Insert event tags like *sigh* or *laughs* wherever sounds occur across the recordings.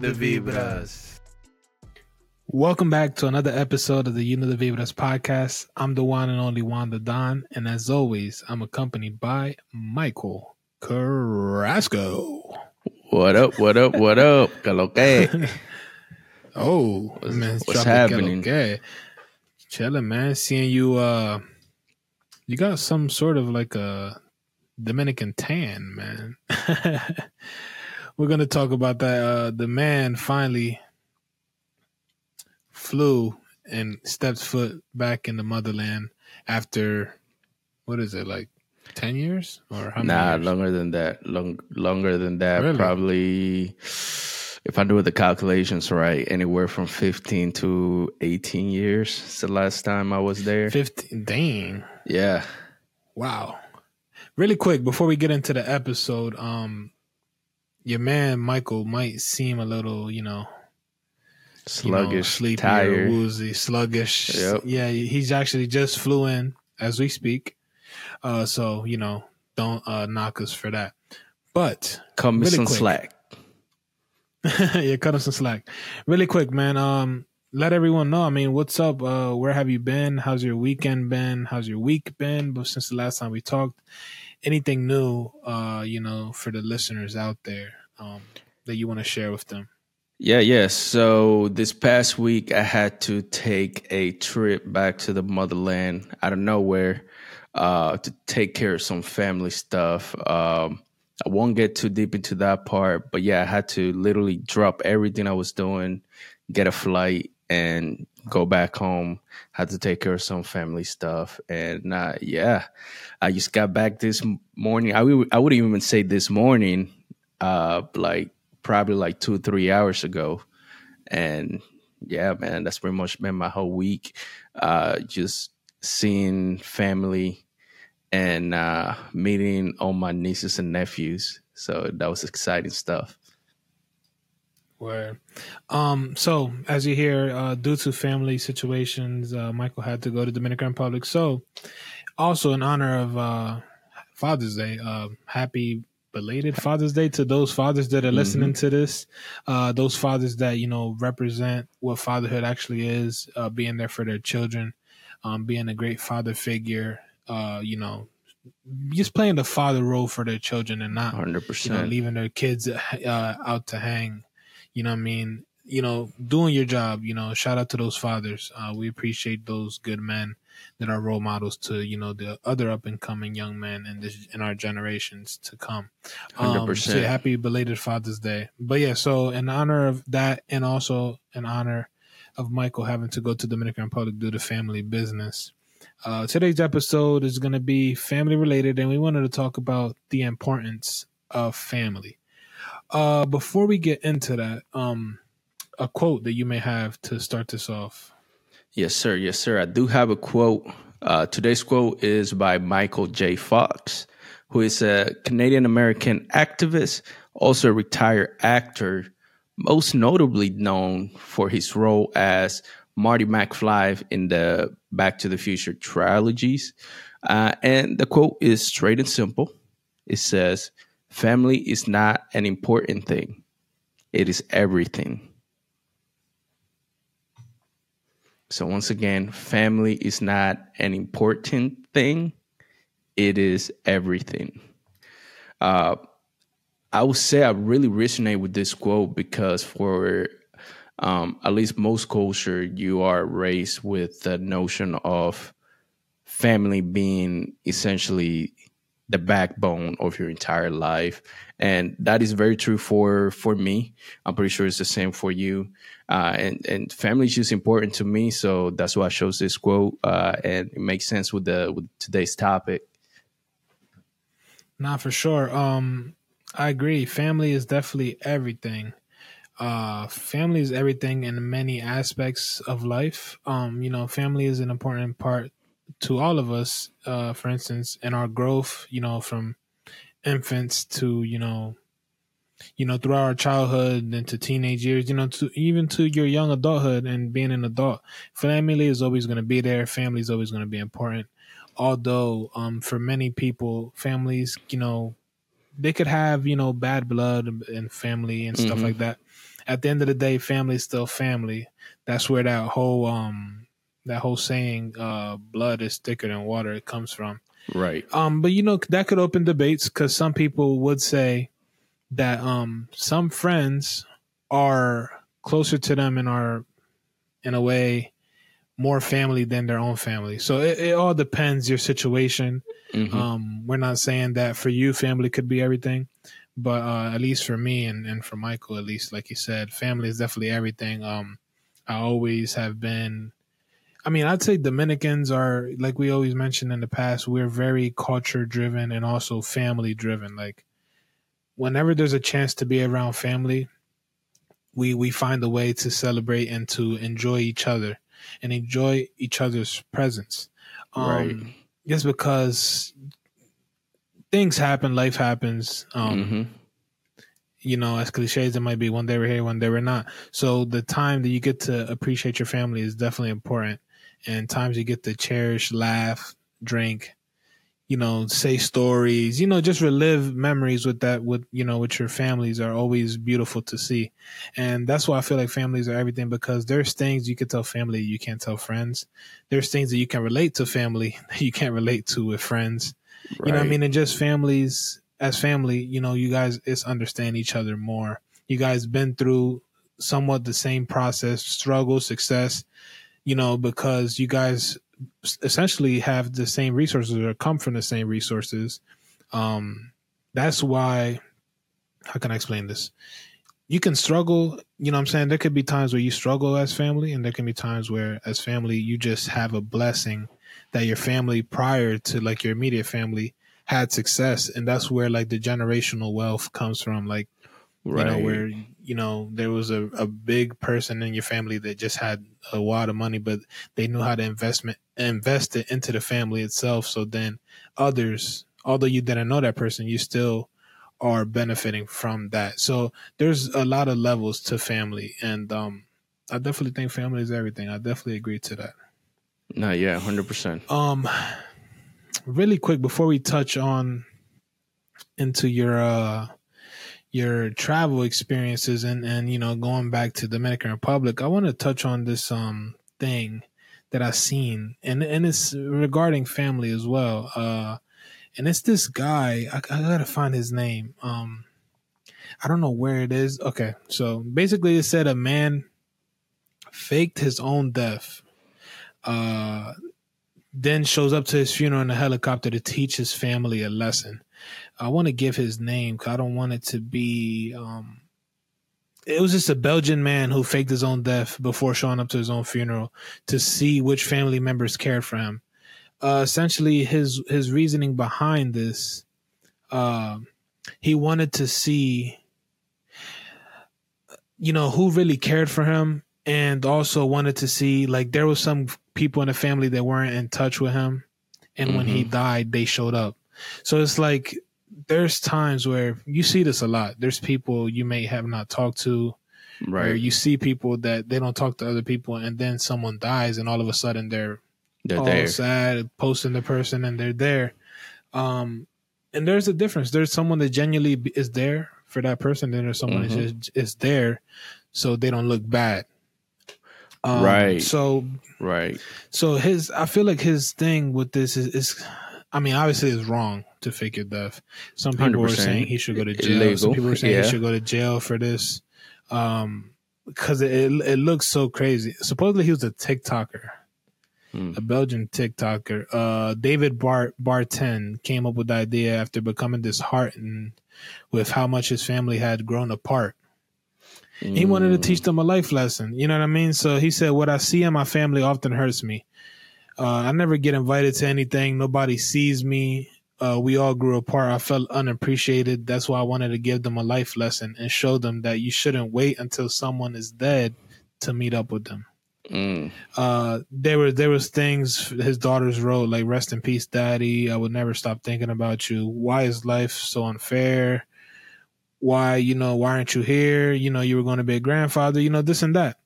vibras? Cause know the vibras. Welcome back to another episode of the You Know the Vibras podcast. I'm the one and only Wanda Don, and as always, I'm accompanied by Michael Carrasco. What up? What up? What up? *laughs* Que Oh, What's- man, what's happening? Okay, chilling, man. Seeing you, uh, you got some sort of like a Dominican tan, man. *laughs* We're gonna talk about that. Uh, the man finally flew and stepped foot back in the motherland after what is it like ten years or how many? Nah, longer than that. Long, longer than that. Really? Probably, if I do the calculations right, anywhere from 15 to 18 years. It's the last time I was there. Fifteen. Dang. Yeah. Wow. Really quick before we get into the episode, um your man Michael might seem a little, you know, you know, Sluggish, sleepy, tired. woozy, sluggish. Yep. Yeah, he's actually just flew in as we speak. Uh so, you know, don't uh knock us for that. But Cut me really some quick. slack. *laughs* yeah, cut us some slack. Really quick, man. Um, let everyone know. I mean, what's up? Uh, where have you been? How's your weekend been? How's your week been? But since the last time we talked, anything new? Uh, you know, for the listeners out there, um, that you want to share with them. Yeah, yeah. So this past week, I had to take a trip back to the motherland out of nowhere uh, to take care of some family stuff. Um, I won't get too deep into that part, but yeah, I had to literally drop everything I was doing, get a flight, and go back home. Had to take care of some family stuff, and uh, yeah, I just got back this morning. I would I wouldn't even say this morning, uh, like probably like two or three hours ago, and yeah, man, that's pretty much been my whole week. Uh, just seeing family and uh, meeting all my nieces and nephews. So that was exciting stuff. Where, um, so as you hear, uh, due to family situations, uh, Michael had to go to Dominican Republic. So, also in honor of uh, Father's Day, uh, happy belated Father's Day to those fathers that are listening to this, uh, those fathers that you know represent what fatherhood actually is, uh, being there for their children, um, being a great father figure, uh, you know, just playing the father role for their children and not Hundred you know, leaving their kids uh, out to hang. You know what I mean? You know, doing your job, you know, shout out to those fathers. Uh, we appreciate those good men that are role models to, you know, the other up and coming young men in this in our generations to come. Hundred Um, so percent. yeah, happy belated Father's Day. But yeah, so in honor of that and also in honor of Michael having to go to Dominican Republic due to family business. Uh, today's episode is going to be family related, and we wanted to talk about the importance of family. Uh, before we get into that, um, a quote that you may have to start this off. Yes, sir. Yes, sir. I do have a quote. Uh, today's quote is by Michael J. Fox, who is a Canadian American activist, also a retired actor, most notably known for his role as Marty McFly in the Back to the Future trilogies. Uh, and the quote is straight and simple. It says, Family is not an important thing, it is everything. So once again, family is not an important thing. It is everything. Uh, I would say I really resonate with this quote because for um, at least most culture, you are raised with the notion of family being essentially the backbone of your entire life, and that is very true for for me. I'm pretty sure it's the same for you. Uh, and and family is just important to me, so that's why I chose this quote, uh, and it makes sense with the with today's topic. Not for sure. Um, I agree. Family is definitely everything. Uh, family is everything in many aspects of life. Um, you know, family is an important part to all of us. Uh, for instance, in our growth, you know, from infants to you know, you know, throughout our childhood and to teenage years, you know, to even to your young adulthood and being an adult, family is always going to be there. Family is always going to be important. Although, um, for many people, families, you know, they could have you know bad blood and family and stuff Mhm. like that. At the end of the day, family is still family. That's where that whole um that whole saying uh blood is thicker than water it comes from. Right. Um, but you know that could open debates because some people would say that um some friends are closer to them and are in a way more family than their own family. So it, it all depends your situation. Mhm. Um, we're not saying that for you, family could be everything, but uh, at least for me and, and for Michael, at least like you said, family is definitely everything. Um, I always have been. I mean, I'd say Dominicans are like we always mentioned in the past. We're very culture driven and also family driven. Like, whenever there's a chance to be around family, we we find a way to celebrate and to enjoy each other and enjoy each other's presence. Um, Right. Just because things happen, life happens. Um, Mhm. You know, as cliches it might be, one day we're here, one day we're not. So the time that you get to appreciate your family is definitely important, and times you get to cherish, laugh, drink, you know, say stories, you know, just relive memories with that, with you know, with your families are always beautiful to see, and that's why I feel like families are everything because there's things you can tell family you can't tell friends. There's things that you can relate to family *laughs* that you can't relate to with friends. You know what I mean? And just families as family, you know, you guys it's understand each other more. You guys been through somewhat the same process, struggle, success, you know, because you guys essentially have the same resources or come from the same resources. Um that's why how can I explain this? You can struggle, you know what I'm saying? There could be times where you struggle as family and there can be times where as family you just have a blessing that your family prior to like your immediate family had success and that's where like the generational wealth comes from like Right. you know where you know there was a, a big person in your family that just had a lot of money but they knew how to investment invest it into the family itself. So then others although you didn't know that person you still are benefiting from that. So there's a lot of levels to family and um i definitely think family is everything. I definitely agree to that. No, yeah, hundred percent. um, really quick before we touch on into your uh your travel experiences and and you know going back to Dominican Republic, I want to touch on this um thing that I've seen and and it's regarding family as well. Uh, and it's this guy. I, I gotta find his name. Um, I don't know where it is. Okay, so basically, it said a man faked his own death. Uh, then shows up to his funeral in a helicopter to teach his family a lesson. I want to give his name because I don't want it to be. Um, it was just a Belgian man who faked his own death before showing up to his own funeral to see which family members cared for him. Uh, essentially, his his reasoning behind this, uh, he wanted to see, you know, who really cared for him, and also wanted to see like there was some people in the family that weren't in touch with him, and when he died, they showed up. So it's like there's times where you see this a lot. There's people you may have not talked to, where Right. you see people that they don't talk to other people, and then someone dies, and all of a sudden they're They're all there. sad, posting the person, and they're there. Um, and there's a difference. There's someone that genuinely is there for that person, then there's someone Mhm. that just is there, so they don't look bad. Um, Right. So Right. so his, I feel like his thing with this is, is I mean, obviously it's wrong to fake your death. Some people were 100%. saying he should go to jail. Some people were saying yeah. he should go to jail for this, um, because it, it it looks so crazy. Supposedly he was a TikToker, Hmm. a Belgian TikToker. Uh, David Bart Baerten came up with the idea after becoming disheartened with how much his family had grown apart. He wanted to Mm. teach them a life lesson. You know what I mean? So he said, What I see in my family often hurts me. Uh, I never get invited to anything. Nobody sees me. Uh, we all grew apart. I felt unappreciated. That's why I wanted to give them a life lesson and show them that you shouldn't wait until someone is dead to meet up with them. Mm. Uh, there were there was things his daughters wrote like "Rest in peace, Daddy." I would never stop thinking about you. Why is life so unfair? Why you know why aren't you here? You know you were going to be a grandfather. You know this and that.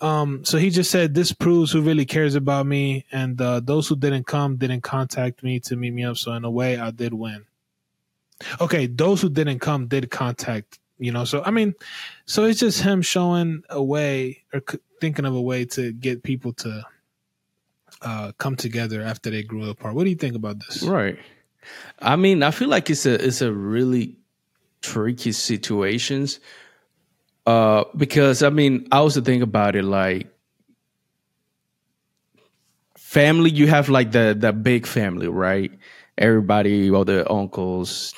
Um, so he just said this proves who really cares about me, and uh, those who didn't come didn't contact me to meet me up. So in a way, I did win. okay, those who didn't come did contact, you know. So I mean, so it's just him showing a way or thinking of a way to get people to uh, come together after they grew apart. What do you think about this? Right. I mean, I feel like it's a it's a really tricky situations. Uh, because I mean, I also think about it like family. You have like the the big family, right? Everybody, all the uncles,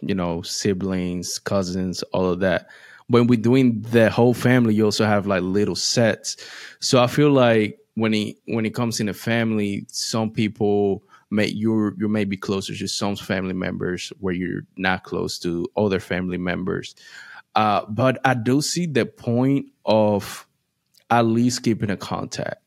you know, siblings, cousins, all of that. When we're doing the whole family, you also have like little sets. So I feel like when it when it comes in a family, some people may you're you may be closer to some family members where you're not close to other family members. Uh, but I do see the point of at least keeping a contact.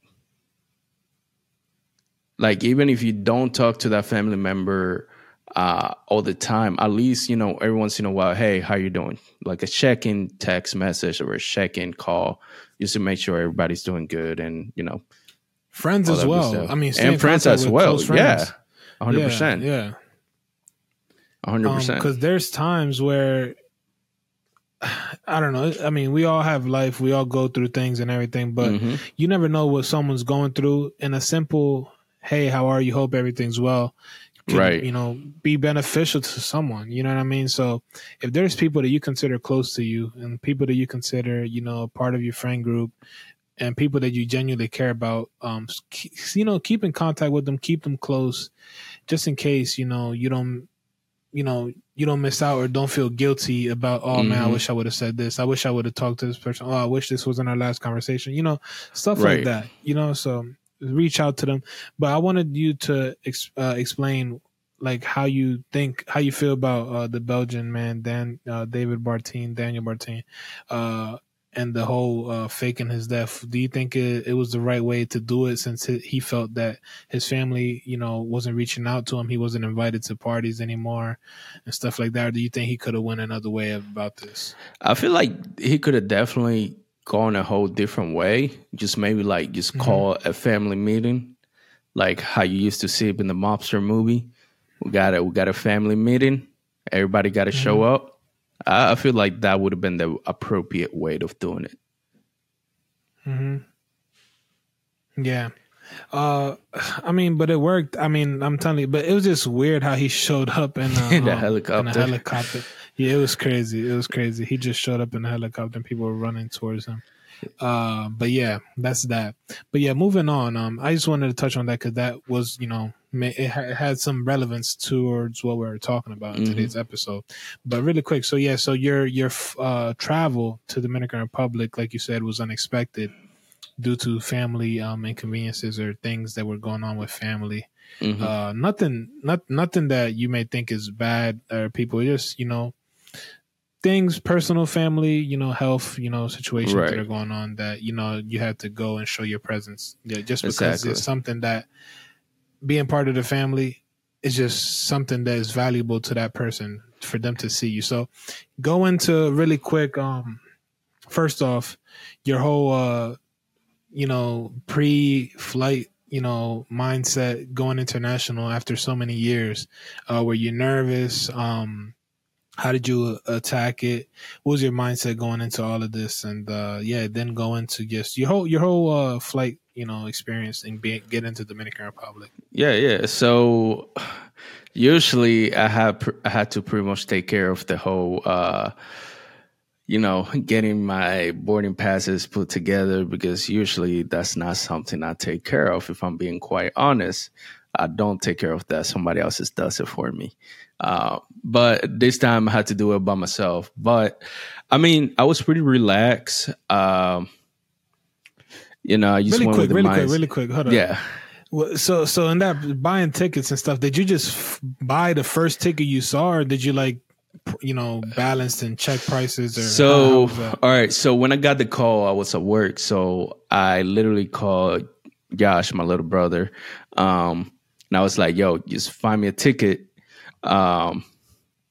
Like even if you don't talk to that family member uh, all the time, at least you know every once in a while, hey, how you doing? Like a check-in text message or a check-in call, just to make sure everybody's doing good and you know friends as well. I mean, and friends as well. Yeah, hundred percent. Yeah, hundred percent. Because there's times where I don't know. I mean, we all have life. We all go through things and everything, but mm-hmm. you never know what someone's going through. In a simple, "Hey, how are you? Hope everything's well." Can, right. You know, be beneficial to someone. You know what I mean? So, if there's people that you consider close to you and people that you consider, you know, part of your friend group, and people that you genuinely care about, um, you know, keep in contact with them, keep them close, just in case you know you don't, you know, you don't miss out or don't feel guilty about. Oh mm-hmm. man, I mm-hmm. wish I would have said this. I wish I would have talked to this person. Oh, I wish this wasn't our last conversation. You know, stuff right. like that. You know, so reach out to them. But I wanted you to ex- uh, explain like how you think how you feel about uh, the Belgian man Dan uh, David Bartine Daniel Bartine uh, and the whole uh, faking his death. Do you think it, it, was the right way to do it since he felt that his family, you know, wasn't reaching out to him, he wasn't invited to parties anymore, and stuff like that? Or do you think he could have went another way about this? I feel like he could have definitely gone a whole different way. Just maybe like just mm-hmm. call a family meeting, like how you used to see it in the mobster movie. We got a we got a family meeting. Everybody got to mm-hmm. show up I, feel like that would have been the appropriate way of doing it. Hmm. Yeah. Uh, I mean, but it worked. I mean, I'm telling you, but it was just weird how he showed up in, uh, *laughs* in the um, helicopter. In a helicopter. Yeah, it was crazy. It was crazy. He just showed up in a helicopter and people were running towards him. Uh, but yeah, that's that. But yeah, moving on. Um, I just wanted to touch on that because that was, you know, it had some relevance towards what we are talking about in mm-hmm. today's episode. But really quick, so yeah, so your your uh, travel to the Dominican Republic, like you said, was unexpected due to family um, inconveniences or things that were going on with family. Mm-hmm. Uh, nothing, not nothing that you may think is bad or people just you know things, personal, family, you know, health, you know, situations right. that are going on that you know you have to go and show your presence. Yeah, just because exactly. it's something that being part of the family is just something that is valuable to that person for them to see you. So go into really quick. Um, first off, your whole, uh, you know, pre-flight, you know, mindset going international after so many years. Uh, were you nervous? Um, how did you attack it? What was your mindset going into all of this? And uh, yeah, then go into just your whole your whole uh, flight you know experience and be, get into Dominican Republic? Yeah, yeah. So usually I have I had to pretty much take care of the whole. Uh, you know, getting my boarding passes put together because usually that's not something I take care of. If I'm being quite honest, I don't take care of that. Somebody else does it for me. Uh, but this time I had to do it by myself. But I mean, I was pretty relaxed. Um, you know, I just really quick, really quick, really quick. Hold on. Yeah. So, so in that buying tickets and stuff, did you just buy the first ticket you saw, or did you like, you know, balance and check prices? Or so, all right. So when I got the call, I was at work, so I literally called Josh, my little brother, um, and I was like, "Yo, just find me a ticket." Um,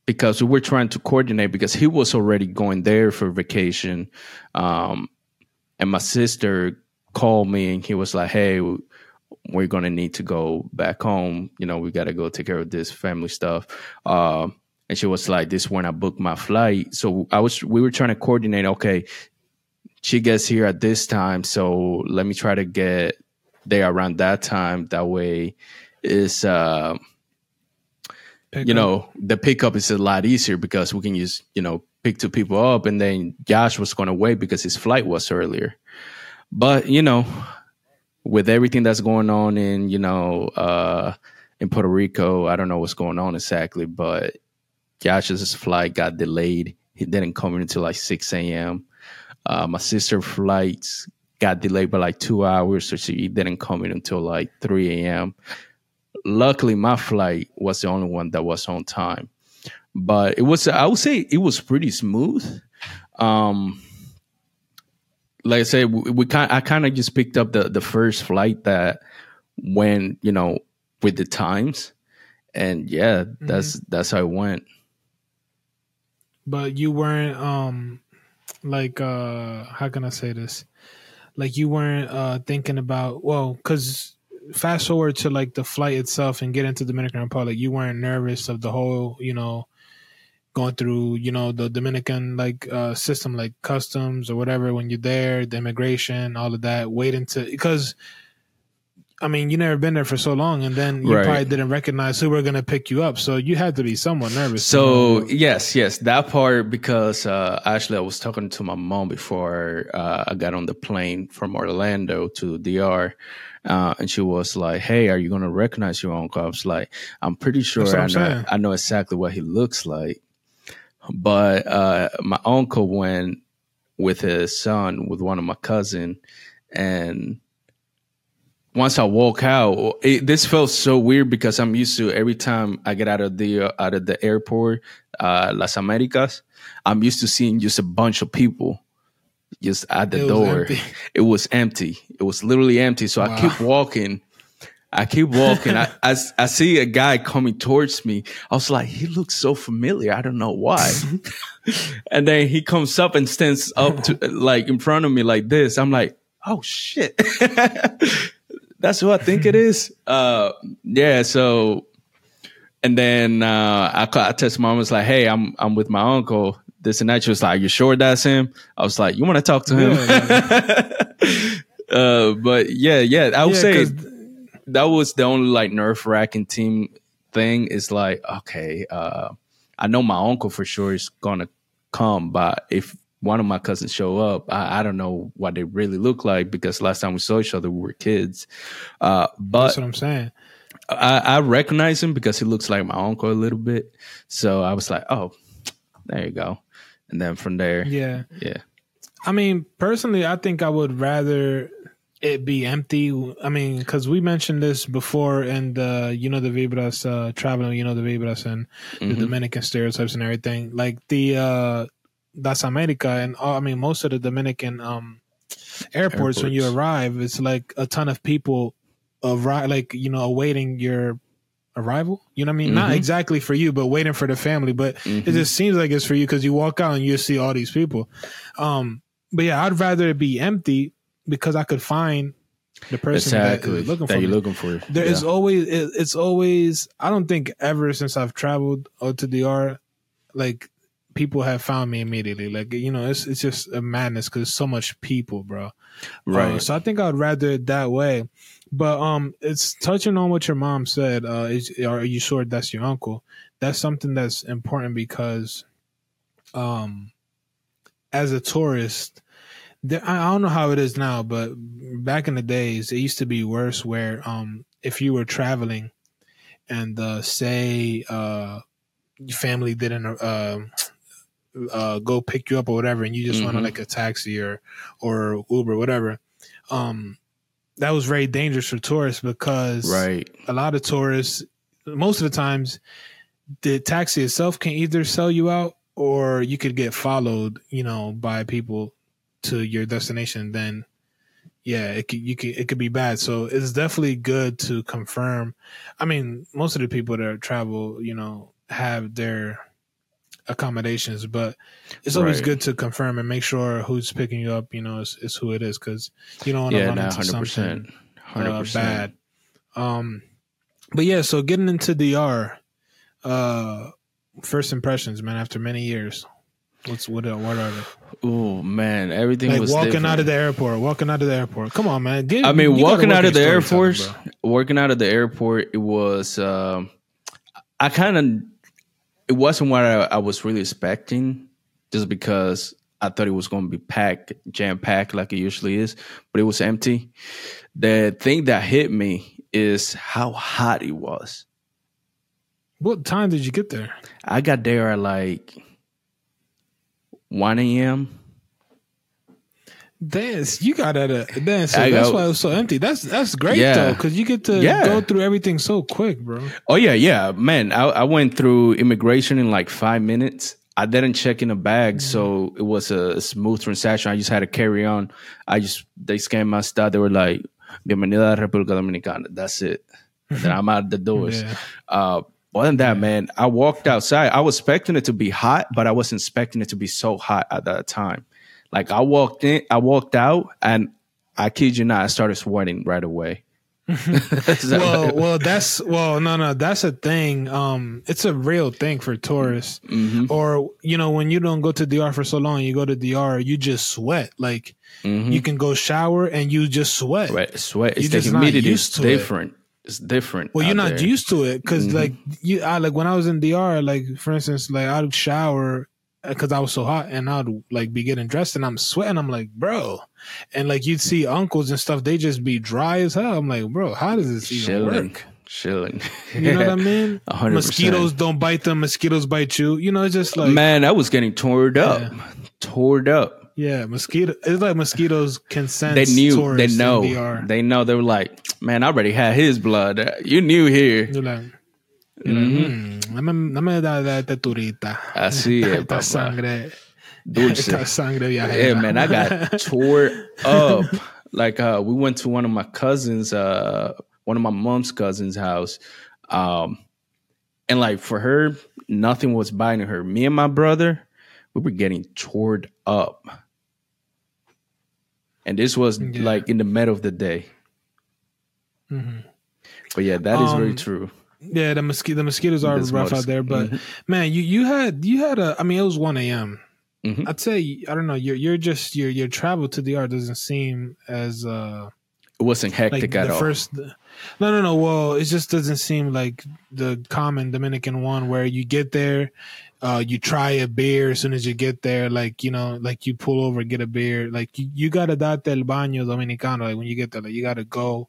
because we were trying to coordinate because he was already going there for vacation. Um, and my sister called me and he was like, "Hey, we're gonna need to go back home. You know, we got to go take care of this family stuff." Uh, and she was like, "This when I booked my flight." So I was we were trying to coordinate. Okay, she gets here at this time, so let me try to get there around that time. That way, is uh, Pick you up. know the pickup is a lot easier because we can use you know pick two people up, and then Josh was going to wait because his flight was earlier. But you know, with everything that's going on in you know uh, in Puerto Rico, I don't know what's going on exactly, but Josh's flight got delayed. He didn't come in until like six a.m. Uh, my sister's flights got delayed by like two hours, so she didn't come in until like three a.m. Luckily, my flight was the only one that was on time, but it was I would say it was pretty smooth. Um, like I said, we, we kind I kind of just picked up the the first flight that went you know with the times, and yeah, that's that's how it went. but you weren't um like uh how can i say this? Like you weren't uh thinking about well because fast forward to like the flight itself and get into dominican republic you weren't nervous of the whole you know going through you know the dominican like uh system like customs or whatever when you're there the immigration all of that waiting to because I mean, you never been there for so long, and then you Right. probably didn't recognize who were going to pick you up. So you had to be somewhat nervous. So yes, yes, that part because uh, actually I was talking to my mom before uh, I got on the plane from Orlando to DR, uh, and she was like, "Hey, are you gonna recognize your uncle?" I was like, "I'm pretty sure I know. I know exactly what he looks like." But uh, my uncle went with his son with one of my cousin, and once I walk out, it, this felt so weird because I'm used to every time I get out of the uh, out of the airport, uh, Las Americas, I'm used to seeing just a bunch of people just at the It door. empty. It was empty. It was literally empty. So I Wow. keep walking. I keep walking. I, I I see a guy coming towards me. I was like, he looks so familiar. I don't know why. *laughs* and then he comes up and stands up to *laughs* like in front of me like this. I'm like, oh shit. *laughs* That's who I think it is. Uh, yeah. So, and then uh, I call, I text mom. I was like, "Hey, I'm I'm with my uncle. This and that." She was like, "You sure that's him?" I was like, "You want to talk to him?" uh, but yeah, yeah. I would Yeah, say that was the only like nerve wracking team thing. Is like, okay, uh, I know my uncle for sure is gonna come, but if one of my cousins show up, I, I don't know what they really look like because last time we saw each other, we were kids. Uh, but That's what I'm saying. I, I recognize him because he looks like my uncle a little bit. So I was like, oh, there you go. And then from there, yeah, Yeah. I mean, personally, I think I would rather it be empty. I mean, because we mentioned this before and the, you know, the Vibras uh, traveling, you know, the Vibras and the Mhm. Dominican stereotypes and everything. Like the uh, Las America and all, I mean, most of the Dominican um, airports, when you arrive, it's like a ton of people arrive, like, you know, awaiting your arrival. You know what I mean? Not Mhm. exactly for you, but waiting for the family. But Mhm. it just seems like it's for you because you walk out and you see all these people. Um, but yeah, I'd rather it be empty because I could find the person exactly that is looking that for you're me. looking for. There is Yeah. always it, it's always I don't think ever since I've traveled uh, to DR like people have found me immediately like you know it's it's just a madness because so much people bro right. Uh, so I think I'd rather it that way but um it's touching on what your mom said uh is are you sure that's your uncle that's something that's important because um as a tourist there, I don't know how it is now, but back in the days, it used to be worse. Where um, if you were traveling, and uh, say uh, your family didn't uh, uh, go pick you up or whatever, and you just on Mhm. like a taxi or or Uber, whatever, um, that was very dangerous for tourists because right. a lot of tourists, most of the times, the taxi itself can either sell you out or you could get followed, you know, by people to your destination. Then, yeah, it could, you could, it could be bad. So it's definitely good to confirm. I mean, most of the people that travel, you know, have their accommodations, but it's always Right. good to confirm and make sure who's picking you up, you know, is, is who it is because you don't want to Yeah, run no, into hundred something percent, hundred uh, bad. Um, but yeah, so getting into DR, uh, first impressions, man. After many years, what's what? Are, what are they? Oh man, everything Like was walking different. out of the airport, walking out of the airport. Come on, man. Give, I mean, walking out of the your Air Force, bro. working out of the airport, it was. Um, I kind of, it wasn't what I, I was really expecting, just because I thought it was going to be packed, jam packed like it usually is, but it was empty. The thing that hit me is how hot it was. What time did you get there? I got there at like one a.m. Dance, you got at a dance. So that's go- why it was so empty. That's that's great Yeah. though, because you get to Yeah. go through everything so quick, bro. Oh yeah, yeah, man. I, I went through immigration in like five minutes. I didn't check in a bag, so it was a smooth transaction. I just had to carry on. I just they scanned my stuff. They were like, "Bienvenida a República Dominicana." That's it. Then I'm out the doors. Yeah. Uh, other than that, man, I walked outside. I was expecting it to be hot, but I wasn't expecting it to be so hot at that time. Like I walked in, I walked out, and I kid you not, I started sweating right away. *laughs* *laughs* Well, well, that's well, no, no, that's a thing. Um, it's a real thing for tourists, Mhm. or you know, when you don't go to DR for so long, you go to DR, you just sweat. Like Mhm. you can go shower and you just sweat. Sweat, sweat. It's the humidity is to it. It's different. Well, you're not there. used to it because, Mhm. like, you, I like when I was in DR, like for instance, like I'd shower because I was so hot, and I'd like be getting dressed, and I'm sweating. I'm like, bro, and like you'd see uncles and stuff, they just be dry as hell. I'm like, bro, how does this even chilling, work? chilling. You know what I *laughs* mean? A hundred Mosquitoes don't bite them. Mosquitoes bite you. You know, it's just like Man, I was getting torn up, Yeah. torn up. Yeah, mosquito. It's like mosquitoes can sense. They knew. They know. They know. They were like, man, I already had his blood. You knew here. You're like, you're like, Mhm. "Mm, dame, dame da, da, esta turita. Así *laughs* es, Esta papá. sangre. Dulce. Esta sangre viajera. Yeah, man, I got *laughs* tore up. Like uh we went to one of my cousins, uh one of my mom's cousins' house. Um and like for her, nothing was biting her. Me and my brother, we were getting torn up. And this was Yeah. like in the middle of the day. Mhm. But yeah, that is very Um, true. Yeah, the mosquito the mosquitoes are rough mos- out there, but Mhm. man, you you had you had a I mean it was one a.m. Mhm. I'd say I don't know your you're just your your travel to DR doesn't seem as uh It wasn't like hectic the at all. first. No, no, no. Well, it just doesn't seem like the common Dominican one where you get there, uh, you try a beer as soon as you get there, like you know, like you pull over get a beer, like you, you gotta date el baño dominicano. Like when you get there, like you gotta go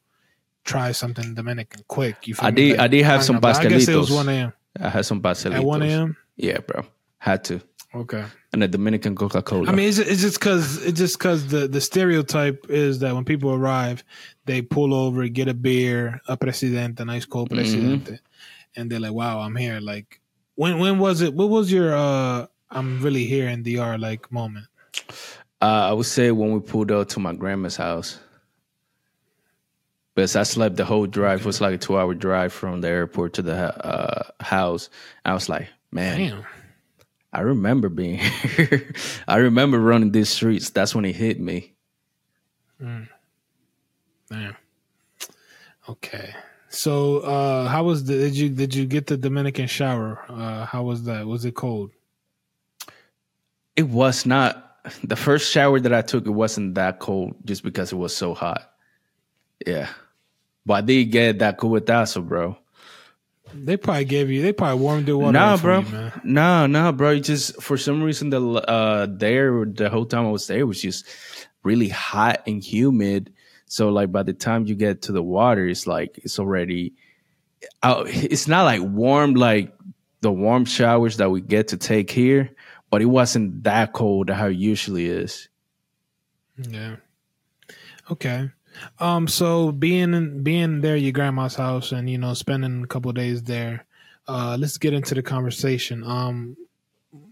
try something Dominican quick. You feel I did- Like, I did have some know, but I guess it was one a.m. I had some pastelitos. At one a.m. Yeah, bro. Had to. Okay. And a Dominican Coca-Cola. I mean, it's, it's just because it's just because the the stereotype is that when people arrive, they pull over, get a beer, a presidente, nice cold Mm-hmm. presidente, and they're like, "Wow, I'm here." Like, when when was it? What was your uh, "I'm really here in DR" like moment? Uh, I would say when we pulled up to my grandma's house. Because I slept the whole drive. It was like a two hour drive from the airport to the uh, house. I was like, man, Damn. I remember being here. *laughs* I remember running these streets. That's when it hit me. Damn. Okay. So, uh, how was the? Did you did you get the Dominican shower? Uh, how was that? Was it cold? It was not the first shower that I took. It wasn't that cold just because it was so hot. Yeah, but I did get that cubetazo, bro. They probably gave you. They probably warmed your water. Nah, bro. you, man. No, no, bro. It just for some reason the uh there the whole time I was there was just really hot and humid. So like by the time you get to the water, it's like it's already. Uh, it's not like warm like the warm showers that we get to take here, but it wasn't that cold how it usually is. Yeah. Okay. Um. So being being there, at your grandma's house, and you know, spending a couple days there. Uh, let's get into the conversation. Um,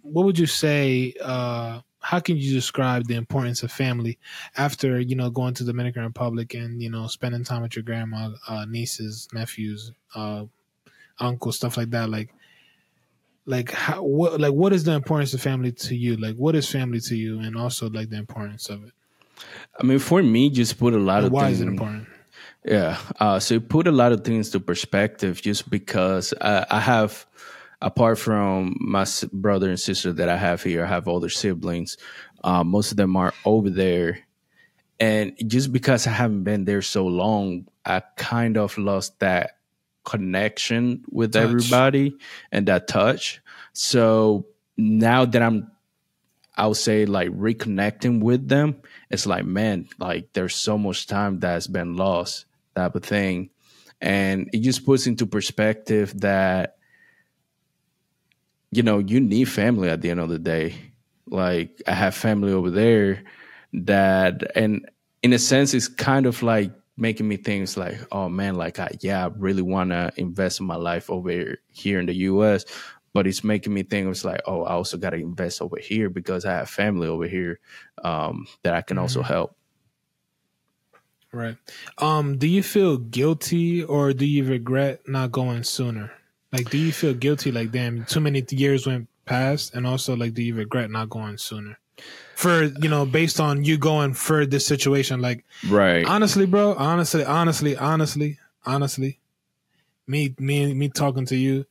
what would you say? Uh, how can you describe the importance of family after you know going to Dominican Republic and you know spending time with your grandma, uh, nieces, nephews, uh, uncles, stuff like that? Like, like how what like what is the importance of family to you? Like, what is family to you, and also like the importance of it. I mean, for me, just put a lot And of why things. is it important? Yeah. Uh, so it put a lot of things to perspective just because I, I have apart from my brother and sister that I have here, I have older siblings. Uh, most of them are over there, and just because I haven't been there so long, I kind of lost that connection with Touch. everybody and that touch. So now that I'm, I would say like reconnecting with them, it's like man, like there's so much time that's been lost, type of thing, and it just puts into perspective that you know you need family at the end of the day. Like I have family over there that, and in a sense, it's kind of like making me think it's like, oh man, like I yeah, I really want to invest in my life over here in the U.S. But it's making me think it's like, oh, I also got to invest over here because I have family over here um, that I can also help. Right. Um, do you feel guilty or do you regret not going sooner? Like, do you feel guilty? Like, damn, too many years went past, and also like, do you regret not going sooner? For you know, based on you going for this situation, like Right. honestly, bro, honestly, honestly, honestly, honestly, me, me, me talking to you.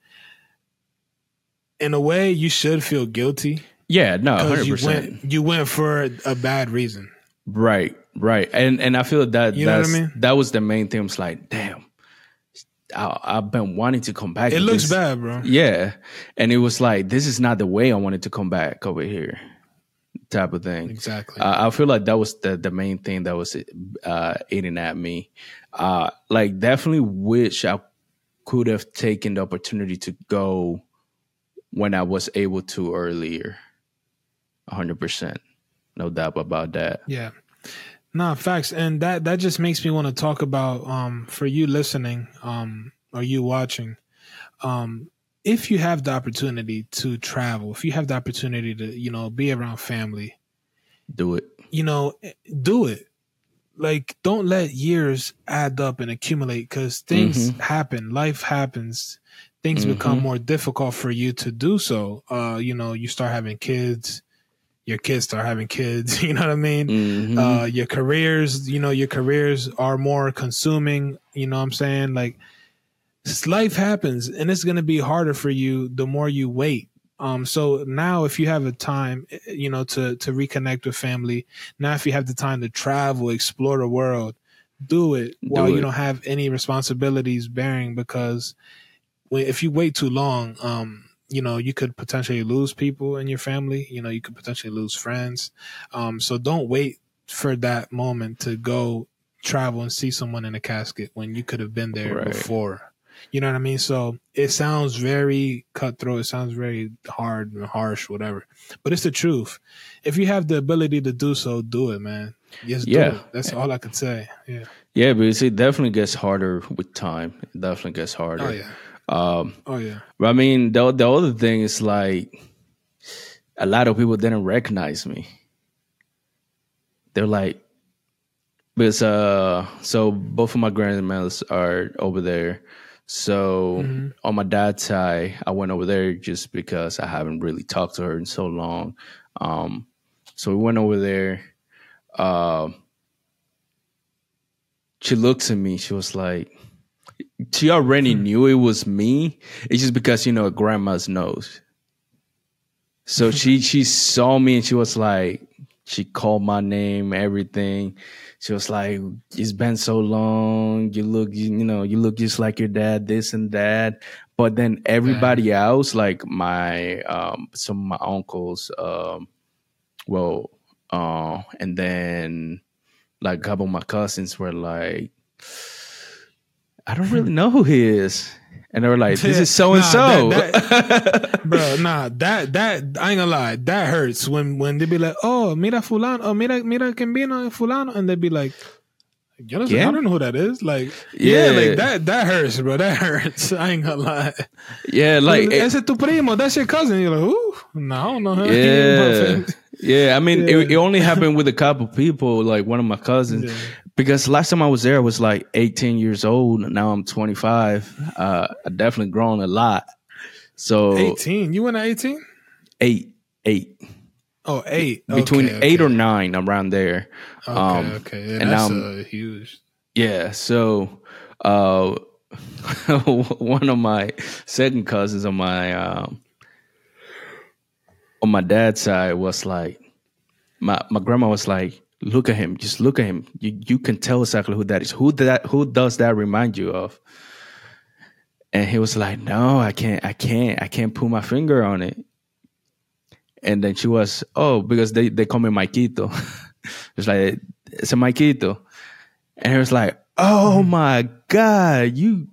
In a way, you should feel guilty yeah. No. because Hundred you percent. went, you went for a bad reason. Right, right, and and I feel that You know what I mean? that was the main thing. It's like, damn, I, I've been wanting to come back. It looks this. bad, bro. Yeah, and it was like, this is not the way I wanted to come back over here, type of thing. Exactly. Uh, I feel like that was the the main thing that was uh, eating at me. Uh, like, definitely wish I could have taken the opportunity to go when I was able to earlier. hundred percent, no doubt about that. Yeah. Nah, facts. And that that just makes me want to talk about um for you listening, um, or you watching, um, if you have the opportunity to travel, if you have the opportunity to, you know, be around family, Do it. you know, do it. Like, don't let years add up and accumulate because things happen, life happens, things become Mhm. more difficult for you to do so. Uh, you know, you start having kids, your kids start having kids, *laughs* you know what I mean? Mhm. uh your careers you know your careers are more consuming you know what i'm saying like life happens and it's going to be harder for you the more you wait um so now if you have a time eh, you know to to reconnect with family now if you have the time to travel explore the world do it while Do you don't have any responsibilities bearing because if you wait too long um you know you could potentially lose people in your family you know you could potentially lose friends um so don't wait for that moment to go travel and see someone in a casket when you could have been there Right. before. You know what I mean? So it sounds very cutthroat. It sounds very hard and harsh, whatever. But it's the truth. If you have the ability to do so, do it, man. Do Yeah. it. That's all I could say. Yeah. Yeah, because it definitely gets harder with time. It definitely gets harder. Oh yeah. Um, Oh yeah. but I mean, the the other thing is like a lot of people didn't recognize me. They're like, because uh, so both of my grandmothers are over there. So Mhm. on my dad's side, I went over there just because I haven't really talked to her in so long. Um, so we went over there. Um, she looked at me. She was like, she already knew it was me. It's just because you know grandma's nose. So *laughs* she she saw me and she was like, she called my name, everything. She was like, "It's been so long. You look, you, you know, you look just like your dad. This and that." But then everybody else, like my um, some of my uncles, um, well, uh, and then like a couple of my cousins were like, I don't really know who he is. And they were like, this *laughs* is so and so. Bro, nah, that that I ain't gonna lie, that hurts when when they be like, oh, mira fulano, oh, mira mira quien vino fulano, and they be like, yo no sé, I don't know who that is. Like, yeah, Yeah. like that that hurts, bro. That hurts. *laughs* I ain't gonna lie. yeah, like, it- ese tu primo, that's your cousin. You're like, ooh, no, I don't know him. yeah. Yeah, I mean, Yeah. It, it only happened with a couple people, like one of my cousins. *laughs* Because last time I was there, I was like 18 years old. Now I'm 25. Uh, I definitely grown a lot. So 18. You went at 18? eight, eight, Oh, eight. between Okay, eight okay. or nine, around there. Okay, um, okay. Yeah, and that's uh, huge. Yeah. So, uh, *laughs* one of my second cousins on my um, on my dad's side was like my my grandma was like, look at him, just look at him. You you can tell exactly who that is. Who that who does that remind you of? And he was like, No, I can't, I can't, I can't put my finger on it. And then she was, Oh, because they, they call me Maikito. *laughs* it's like it's a Maikito. And he was like, Oh my God, you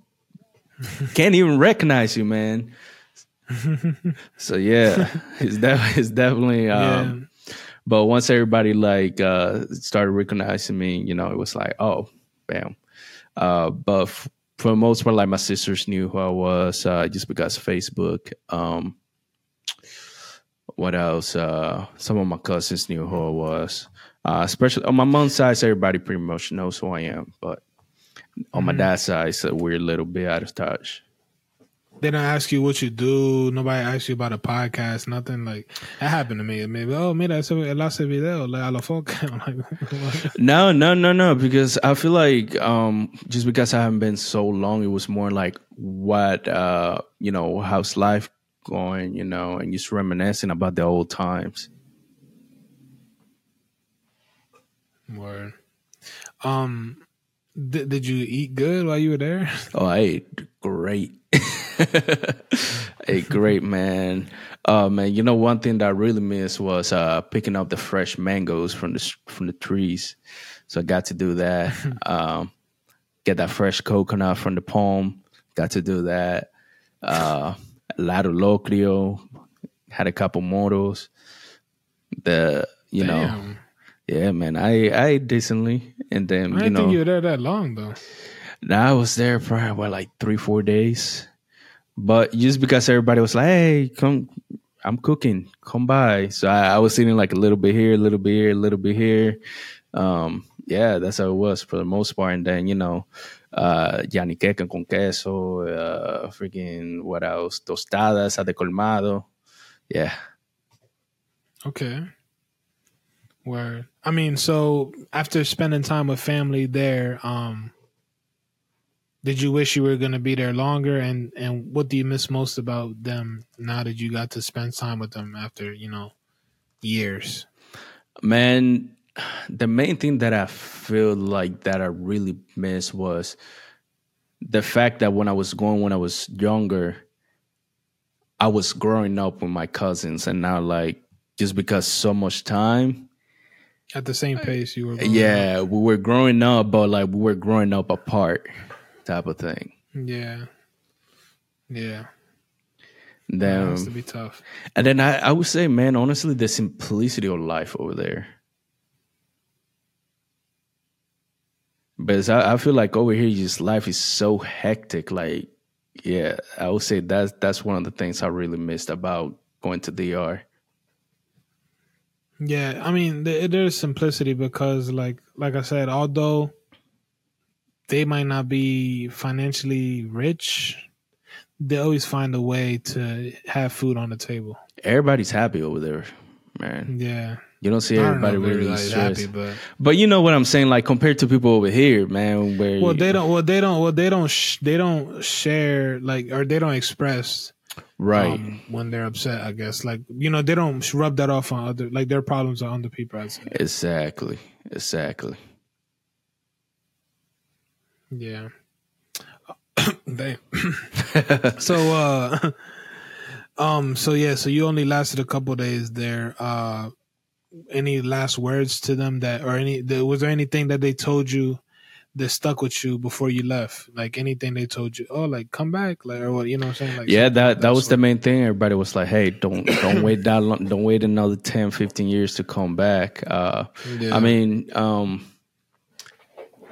can't even recognize you, man. *laughs* so yeah, *laughs* it's, def- it's definitely um. But once everybody like uh started recognizing me, you know, it was like, oh, bam. Uh but f- for the most part, like my sisters knew who I was uh just because of Facebook. Um what else? Uh some of my cousins knew who I was. Uh especially on my mom's side, everybody pretty much knows who I am, but on my mm-hmm. dad's side, it's a weird little bit out of touch. They don't ask you what you do. Nobody asks you about a podcast. Nothing like that happened to me. Maybe oh, mira, el hace video like a lo *laughs* no, no, no, no. Because I feel like um, just because I haven't been so long, it was more like what uh, you know, how's life going, you know, and just reminiscing about the old times. Word. Um, did, did you eat good while you were there? Oh, I ate great. *laughs* a great, man. Oh man, you know one thing that I really missed was uh, picking up the fresh mangoes from the from the trees. So I got to do that. *laughs* um, get that fresh coconut from the palm. Got to do that. Uh, lado locrio. Had a couple moros. The you Damn. know yeah, man, I I decently, and then I you know, think you were there that long though. I was there for what like three four days, but just because everybody was like, "Hey, come, I'm cooking, come by," so I, I was eating like a little bit here, a little bit here, a little bit here. Um, yeah, that's how it was for the most part. And then you know, uh, yaniqueque con queso, uh, freaking what else? Tostadas, de colmado. Yeah. Okay. Where I mean, so after spending time with family there, um, did you wish you were going to be there longer? And and what do you miss most about them now that you got to spend time with them after you know years? Man, the main thing that I feel like that I really miss was the fact that when I was going when I was younger, I was growing up with my cousins, and now like just because so much time at the same pace you were. yeah, up. we were growing up, but like we were growing up apart, type of thing. Yeah, yeah. Then that has to be tough. And then I, I would say, man, honestly, the simplicity of life over there. But I, I feel like over here, just life is so hectic. Like, yeah, I would say that's that's one of the things I really missed about going to DR. Yeah, I mean, there's simplicity because, like, like I said, although they might not be financially rich, they always find a way to have food on the table. Everybody's happy over there, man. Yeah. You don't see everybody don't really stressed. Happy, but but you know what I'm saying, like compared to people over here, man. Where well, they don't. Well, they don't. Well, they don't. Sh- they don't share like, or they don't express right um, when they're upset i guess like you know they don't rub that off on other like their problems are on the people I'd say. exactly exactly yeah *coughs* they *laughs* so uh *laughs* um so yeah so you only lasted a couple days there uh any last words to them that or any was there anything that they told you that stuck with you before you left? Like anything they told you, oh, like come back, like or what? You know what I'm saying? Like yeah, that that, that was the main thing. Everybody was like, hey, don't don't wait that long, don't wait another 10, 15 years to come back. Uh, yeah. I mean, um,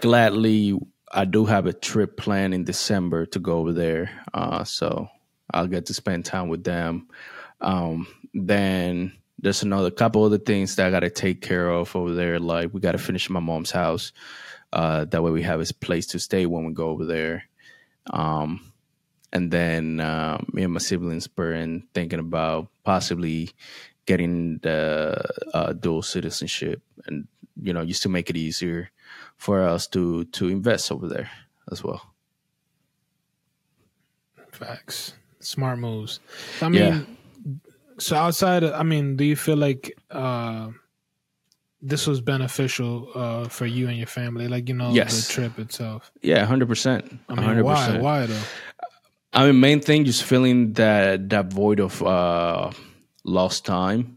gladly, I do have a trip planned in December to go over there. Uh, so I'll get to spend time with them. Um, then there's another couple other things that I got to take care of over there. Like we got to finish my mom's house. Uh, that way we have a place to stay when we go over there. Um, and then uh, me and my siblings were in thinking about possibly getting the uh, dual citizenship, and you know, just to make it easier for us to to invest over there as well. Facts. Smart moves. I mean, yeah. so outside, of, I mean, do you feel like uh, this was beneficial uh, for you and your family? Like, you know, yes. the trip itself. Yeah, 100%. I mean, 100%. why? Why though? I mean, main thing, just feeling that, that void of uh, lost time.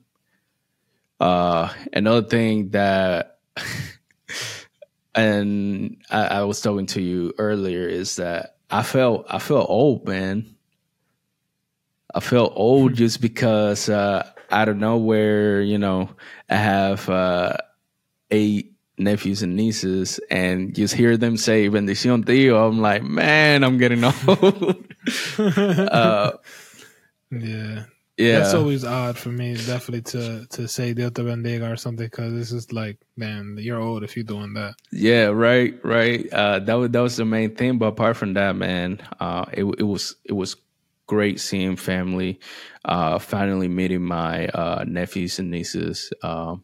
Uh, another thing that, *laughs* and I, I was talking to you earlier, is that I felt I felt old, man. I felt old just because uh, out of nowhere, you know, I have uh, eight nephews and nieces, and just hear them say "bendición tío," I'm like, man, I'm getting *laughs* old. *laughs* uh, yeah, yeah, that's always odd for me. Definitely to to say Dios te bendiga or something because this is like, man, you're old if you're doing that. Yeah, right, right. Uh, that was that was the main thing. But apart from that, man, uh, it it was it was great seeing family. Uh, finally meeting my uh, nephews and nieces. Um,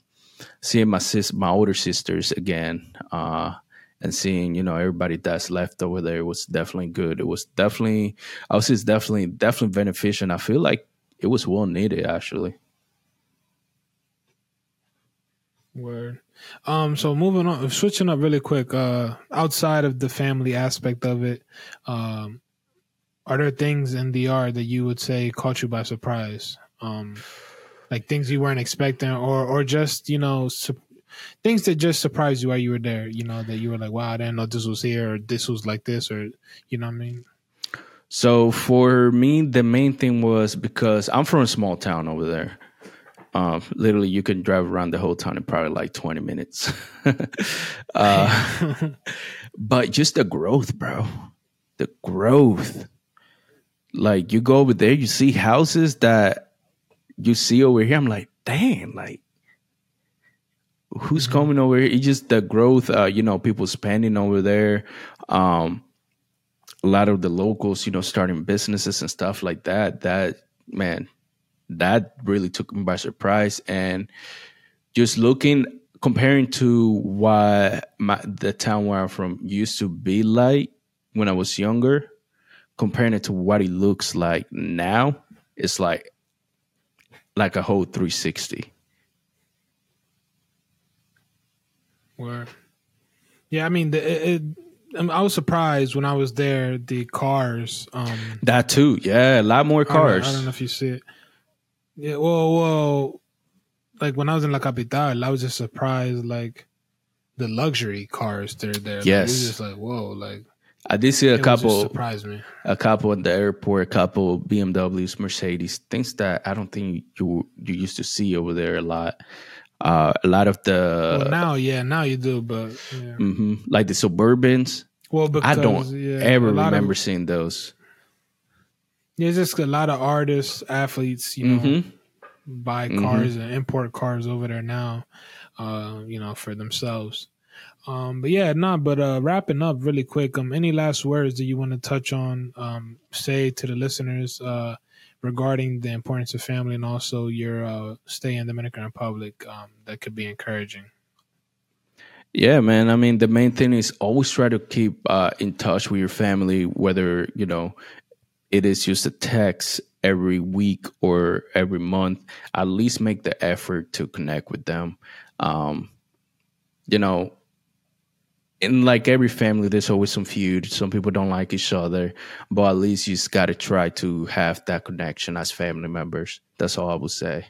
seeing my sis, my older sisters again. Uh, and seeing you know everybody that's left over there was definitely good. It was definitely I say it's definitely definitely beneficial. And I feel like it was well needed actually. Word. Um, so moving on, switching up really quick. Uh, outside of the family aspect of it, um, are there things in DR that you would say caught you by surprise? Um, like things you weren't expecting, or or just you know su- things that just surprised you while you were there. You know that you were like, wow, I didn't know this was here, or this was like this, or you know what I mean. So for me, the main thing was because I'm from a small town over there. Um, literally, you can drive around the whole town in probably like 20 minutes. *laughs* uh, *laughs* but just the growth, bro. The growth. Like you go over there, you see houses that you see over here. I'm like, damn, like who's mm-hmm. coming over here? It's just the growth, uh, you know, people spending over there. Um, a lot of the locals, you know, starting businesses and stuff like that. That man, that really took me by surprise. And just looking, comparing to what my, the town where I'm from used to be like when I was younger, comparing it to what it looks like now, it's like like a whole 360. Where, yeah, I mean, the, it, I was surprised when I was there. The cars, um, that too, yeah, a lot more cars. I don't, I don't know if you see it. Yeah, well, well, like when I was in La Capital, I was just surprised, like the luxury cars that are there. Yes, like, it was just like whoa, like I did see a couple. Surprised me. A couple at the airport, a couple BMWs, Mercedes, things that I don't think you you used to see over there a lot. Uh, a lot of the well, now, yeah, now you do, but yeah. mm-hmm, like the Suburbans. Well, because, I don't yeah, ever remember of, seeing those. There's just a lot of artists, athletes, you know, mm-hmm. buy mm-hmm. cars mm-hmm. and import cars over there now, uh, you know, for themselves. Um, but yeah, nah, but uh, wrapping up really quick. Um, any last words that you want to touch on? Um, say to the listeners, uh, regarding the importance of family and also your uh, stay in Dominican Republic um, that could be encouraging? Yeah, man. I mean, the main thing is always try to keep uh, in touch with your family, whether you know it is just a text every week or every month. At least make the effort to connect with them. Um, you know, in like every family, there's always some feud. Some people don't like each other, but at least you just got to try to have that connection as family members. That's all I would say.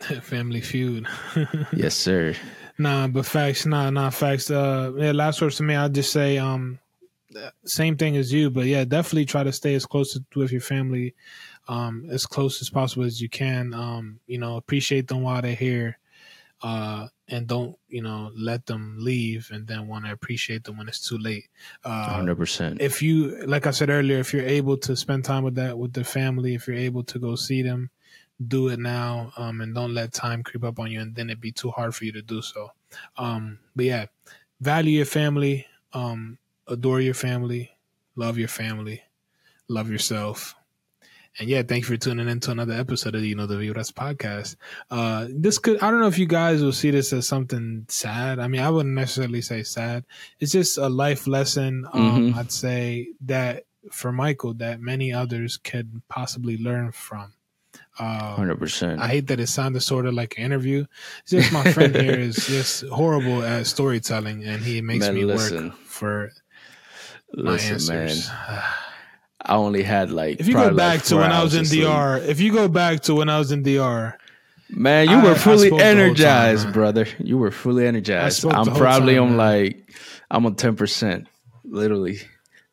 *laughs* family feud. *laughs* yes, sir. Nah, but facts. Nah, nah, facts. Uh, yeah. Last words to me. I'll just say, um, same thing as you, but yeah, definitely try to stay as close to, with your family, um, as close as possible as you can. Um, you know, appreciate them while they're here uh, and don't you know let them leave and then want to appreciate them when it's too late. Uh, Hundred uh, percent. If you, like I said earlier, if you're able to spend time with that with the family, if you're able to go see them, do it now, um, and don't let time creep up on you, and then it'd be too hard for you to do so. Um, but yeah, value your family, um, adore your family, love your family, love yourself, And yeah, thank you for tuning in to another episode of the You Know the Vibras podcast. Uh, this could, I don't know if you guys will see this as something sad. I mean, I wouldn't necessarily say sad. It's just a life lesson. Um, Mhm. I'd say that for Michael, that many others could possibly learn from. Uh, Hundred percent. I hate that it sounded sort of like an interview. It's just my friend here is *laughs* just horrible at storytelling, and he makes Man, me listen. work for my Listen, answers. man. *sighs* *sighs* I only had like. If you go back like to when I was in of sleep. DR, if you go back to when I was in DR, Man, you I- were fully whole time, energized, brother. You were fully energized. I'm probably time, on man. like I'm on ten percent, literally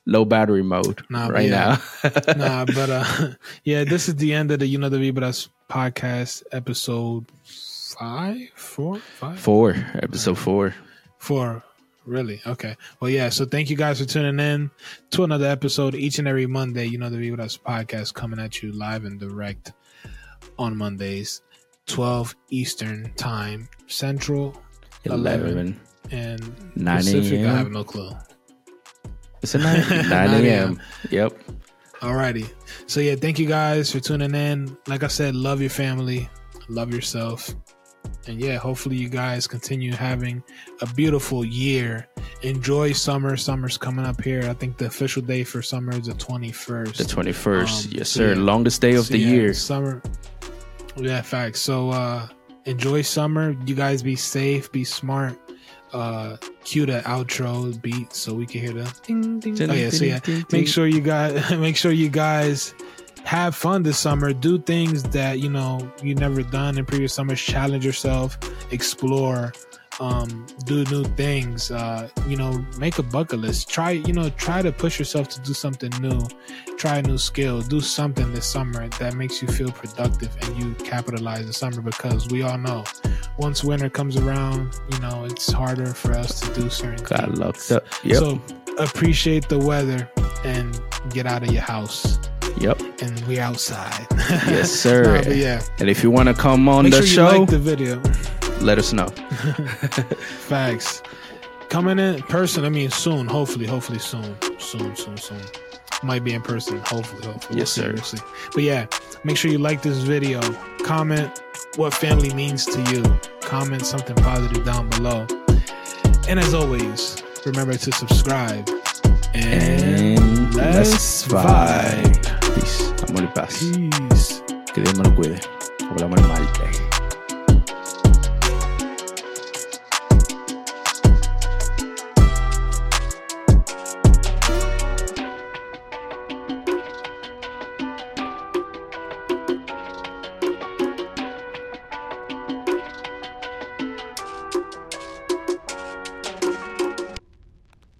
low battery mode Nah, right yeah. now. nah, *laughs* but uh, *laughs* yeah, this is the end of the You Know the Vibras podcast episode five, four, five, four, episode four. four. Really? Okay. Well, yeah. So thank you guys for tuning in to another episode each and every Monday. You know the Vibras podcast coming at you live and direct on Mondays, twelve Eastern time, Central, 11. Eleven. and 9 Pacific. I have no clue. It's a nine, *laughs* 9 9 a.m. Yep. Alrighty. So yeah, thank you guys for tuning in. Like I said, love your family, love yourself. And yeah, hopefully you guys continue having a beautiful year. Enjoy summer. Summer's coming up here. I think the official day for summer is the 21st. The 21st. Um, yes, so sir. yeah. Longest day of So the yeah, year. Summer. Yeah, facts. So uh enjoy summer. You guys be safe, be smart. Uh cue the outro beat so we can hear the ding ding. Oh yeah, so yeah. *laughs* Make sure you guys make sure you guys have fun this summer. Do things that you know you never done in previous summers. Challenge yourself, explore, um, do new things. Uh, you know, make a bucket list. Try you know try to push yourself to do something new. Try a new skill. Do something this summer that makes you feel productive and you capitalize the summer because we all know once winter comes around, you know it's harder for us to do certain Got things. locked up. Yep. So appreciate the weather and get out of your house. Yep. And we outside. Yes, *laughs* sir. Yeah, And if you want to come on make the sure you show, like the video. let us know. *laughs* Facts. Coming in person. I mean, soon. Hopefully, hopefully soon. Soon, soon, soon. Might be in person. Hopefully, hopefully. Yes, we'll sir. See. But yeah, make sure you like this video. Comment what family means to you. Comment something positive down below. And as always, remember to subscribe. And, And let's vibe. Peace. Amor y paz. Peace. Que Dios me lo cuide. Hablamos el martes.